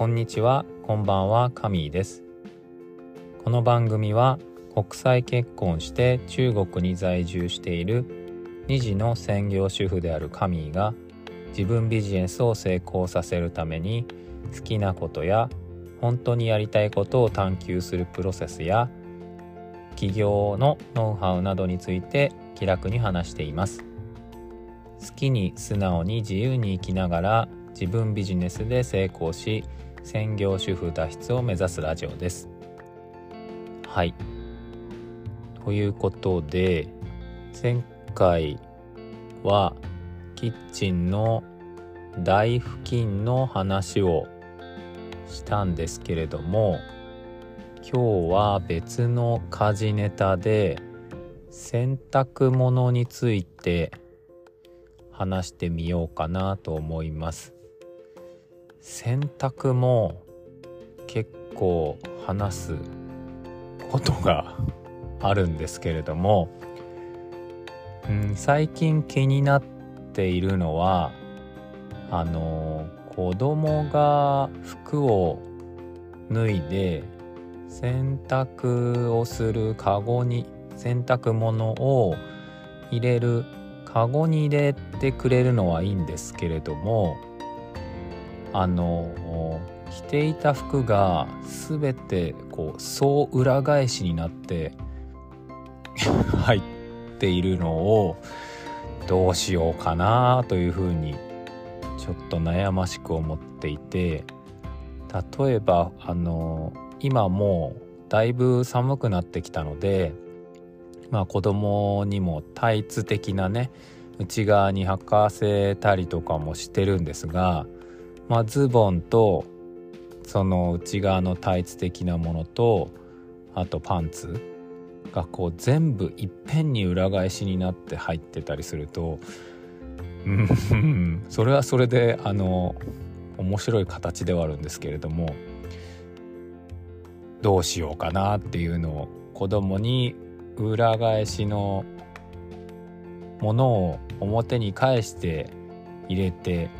こんにちは。こんばんは。カミーです。この番組は国際結婚して中国に在住している2児の専業主婦であるカミーが自分ビジネスを成功させるために好きなことや本当にやりたいことを探求するプロセスや起業のノウハウなどについて気楽に話しています。好きに素直に自由に生きながら自分ビジネスで成功し専業主婦脱出を目指すラジオです。はい。ということで前回はキッチンの台付近の話をしたんですけれども今日は別の家事ネタで洗濯物について話してみようかなと思います。洗濯も結構話すことが あるんですけれども、うん、最近気になっているのはあの子供が服を脱いで洗濯をするカゴに洗濯物を入れるカゴに入れてくれるのはいいんですけれどもあの着ていた服が全てこう総裏返しになって 入っているのをどうしようかなというふうにちょっと悩ましく思っていて例えばあの今もうだいぶ寒くなってきたのでまあ子供にもタイツ的なね内側に履かせたりとかもしてるんですが、まあ、ズボンとその内側のタイツ的なものとあとパンツがこう全部いっぺんに裏返しになって入ってたりするとうん それはそれであの面白い形ではあるんですけれどもどうしようかなっていうのを子供に裏返しのものを表に返して入れて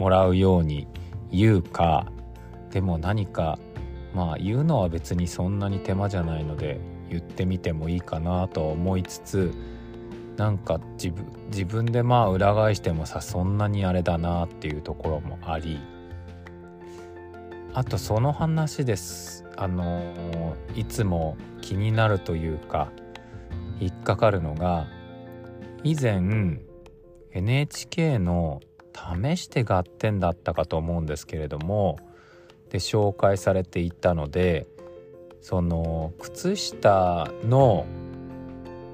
もらうように言うかでも何かまあ言うのは別にそんなに手間じゃないので言ってみてもいいかなと思いつつなんか自分自分でまあ裏返してもさそんなにあれだなっていうところもありあとその話です。あのいつも気になるというか引っかかるのが以前 NHK の「試して合点」だったかと思うんですけれどもで紹介されていたのでその靴下の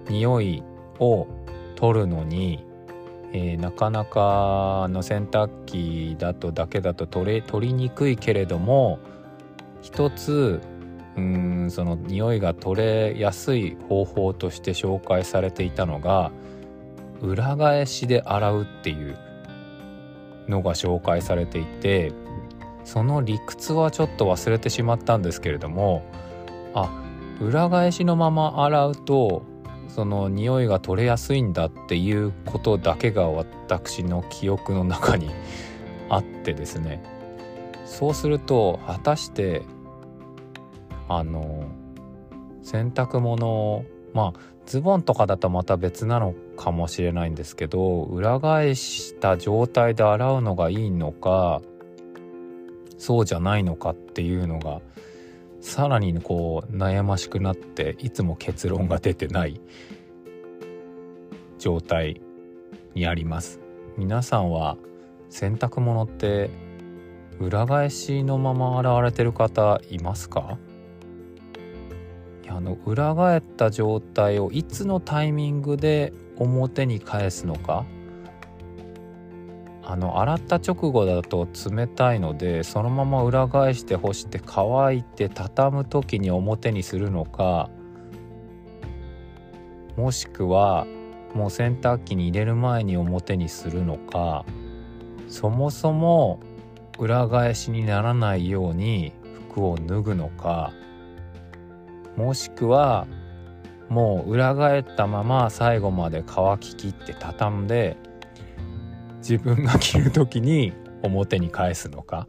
匂いを取るのに、えー、なかなかの洗濯機だとだけだと取れ取りにくいけれども一つうんその匂いが取れやすい方法として紹介されていたのが裏返しで洗うっていうのが紹介されていてその理屈はちょっと忘れてしまったんですけれどもあ裏返しのまま洗うとその匂いが取れやすいんだっていうことだけが私の記憶の中に あってですね。そうすると果たしてあの洗濯物まあズボンとかだとまた別なのかもしれないんですけど裏返した状態で洗うのがいいのかそうじゃないのかっていうのがさらにこう悩ましくなっていつも結論が出てない状態にあります。皆さんは洗濯物って裏返しのまま洗われてる方いますか？あの裏返った状態をいつのタイミングで表に返すのか？あの洗った直後だと冷たいのでそのまま裏返して干して乾いて畳む時に表にするのかもしくはもう洗濯機に入れる前に表にするのかそもそも裏返しにならないように服を脱ぐのか。もしくはもう裏返ったまま最後まで乾ききって畳んで自分が着る時に表に返すのか？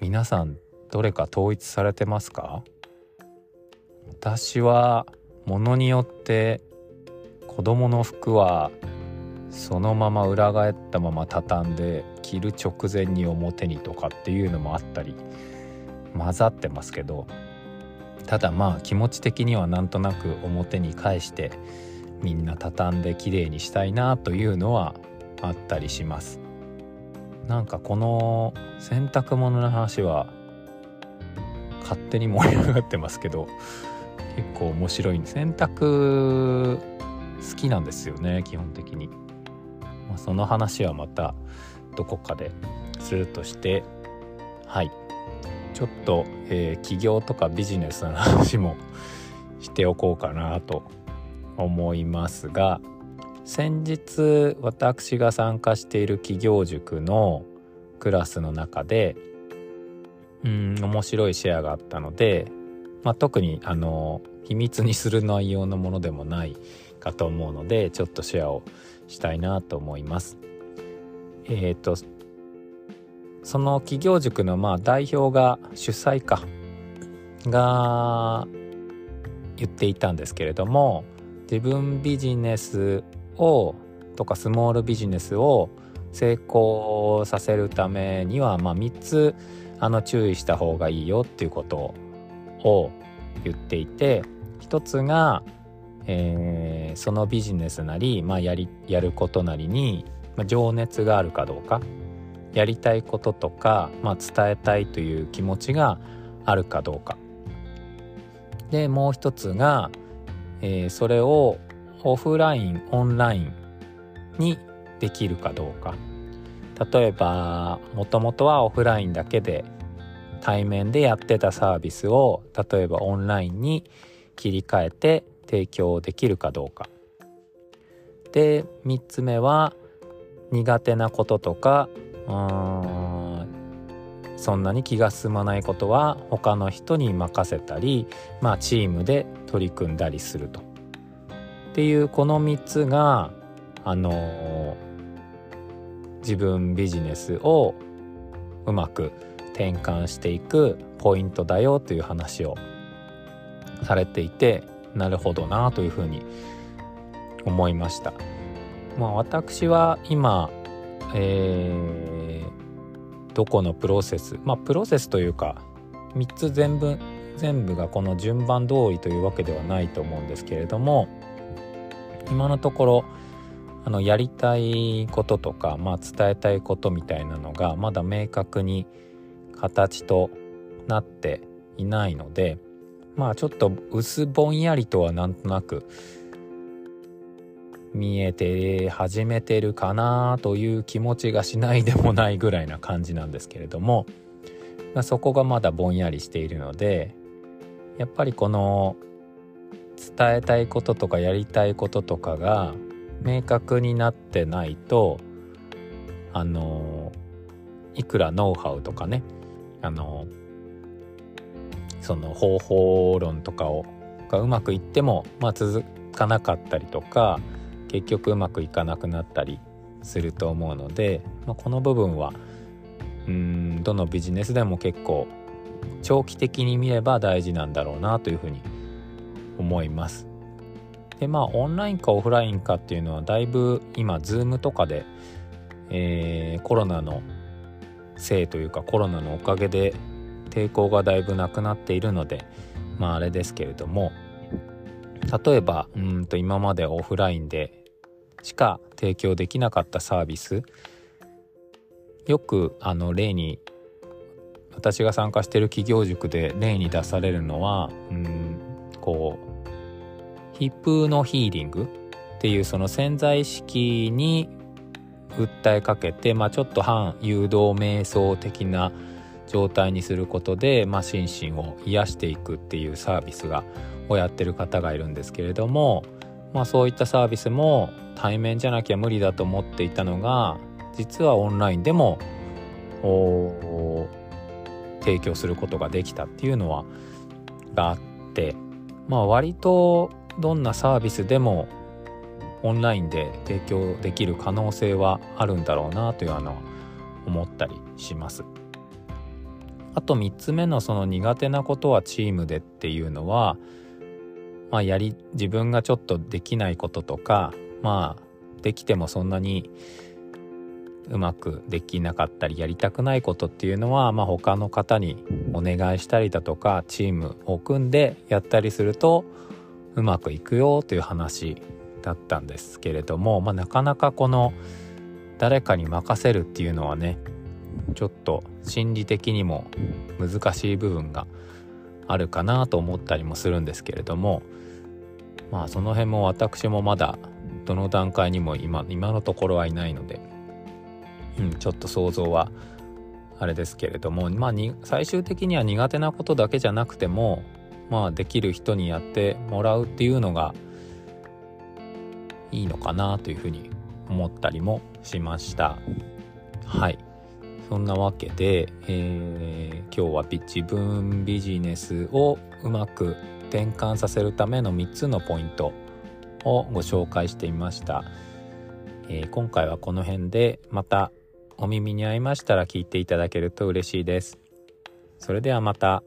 皆さんどれか統一されてますか？私はものによって子供の服はそのまま裏返ったまま畳んで着る直前に表にとかっていうのもあったり混ざってますけどただまあ気持ち的にはなんとなく表に返してみんな畳んで綺麗にしたいなというのはあったりします。なんかこの洗濯物の話は勝手に盛り上がってますけど結構面白い。洗濯好きなんですよね基本的に、まあ、その話はまたどこかでするとして。はい。ちょっと、えー、起業とかビジネスの話もしておこうかなと思いますが先日私が参加している企業塾のクラスの中でうん面白いシェアがあったので、まあ、特にあの秘密にする内容のものでもないかと思うのでちょっとシェアをしたいなと思います。えっ、ー、とその企業塾のまあ代表が主催かが言っていたんですけれども自分ビジネスをとかスモールビジネスを成功させるためには、まあ、3つあの注意した方がいいよっていうことを言っていて1つが、えー、そのビジネスなり、まあ、やりやることなりに、情熱があるかどうか。やりたいこととか、まあ、伝えたいという気持ちがあるかどうか。でもう一つが、えー、それをオフラインオンラインにできるかどうか。例えばもともとはオフラインだけで対面でやってたサービスを例えばオンラインに切り替えて提供できるかどうか。で3つ目は苦手なこととかそんなに気が進まないことは他の人に任せたりまあチームで取り組んだりすると。っていうこの3つがあの、自分ビジネスをうまく転換していくポイントだよという話をされていてなるほどなというふうに思いました。まあ、私は今えー、どこのプロセス？まあプロセスというか3つ全部全部がこの順番通りというわけではないと思うんですけれども今のところあのやりたいこととか、まあ、伝えたいことみたいなのがまだ明確に形となっていないのでまあちょっと薄ぼんやりとはなんとなく見えて始めてるかなという気持ちがしないでもないぐらいな感じなんですけれども、まあ、そこがまだぼんやりしているのでやっぱりこの伝えたいこととかやりたいこととかが明確になってないとあのいくらノウハウとかねあのその方法論とかをがうまくいっても、まあ、続かなかったりとか結局うまくいかなくなったりすると思うので、まあ、この部分はうんどのビジネスでも結構長期的に見れば大事なんだろうなというふうに思います。でまあオンラインかオフラインかっていうのはだいぶ今 Zoom とかで、えー、コロナのせいというかコロナのおかげで抵抗がだいぶなくなっているのでまああれですけれども例えばうんと今までオフラインでしか提供できなかったサービス。よくあの例に私が参加してる企業塾で例に出されるのはうんこうヒップのヒーリングっていうその潜在意識に訴えかけて、まあ、ちょっと反誘導瞑想的な状態にすることで、まあ、心身を癒していくっていうサービスがをやってる方がいるんですけれども、まあ、そういったサービスも対面じゃなきゃ無理だと思っていたのが実はオンラインでも提供することができたっていうのはがあってまあ割とどんなサービスでもオンラインで提供できる可能性はあるんだろうなというのは思ったりします。あと3つ目のその苦手なことはチームでっていうのは、まあ、やり自分がちょっとできないこととかまあできてもそんなにうまくできなかったりやりたくないことっていうのは、まあ、他の方にお願いしたりだとかチームを組んでやったりするとうまくいくよという話だったんですけれども、まあ、なかなかこの誰かに任せるっていうのはねちょっと心理的にも難しい部分があるかなと思ったりもするんですけれどもまあその辺も私もまだどの段階にも今今のところはいないので、うん、ちょっと想像はあれですけれどもまあに最終的には苦手なことだけじゃなくてもまあできる人にやってもらうっていうのがいいのかなというふうに思ったりもしました。はい。そんなわけで、えー、今日は自分ビジネスをうまく転換させるための3つのポイントをご紹介してみました、えー、今回はこの辺でまたお耳に合いましたら聞いていただけると嬉しいですそれではまた。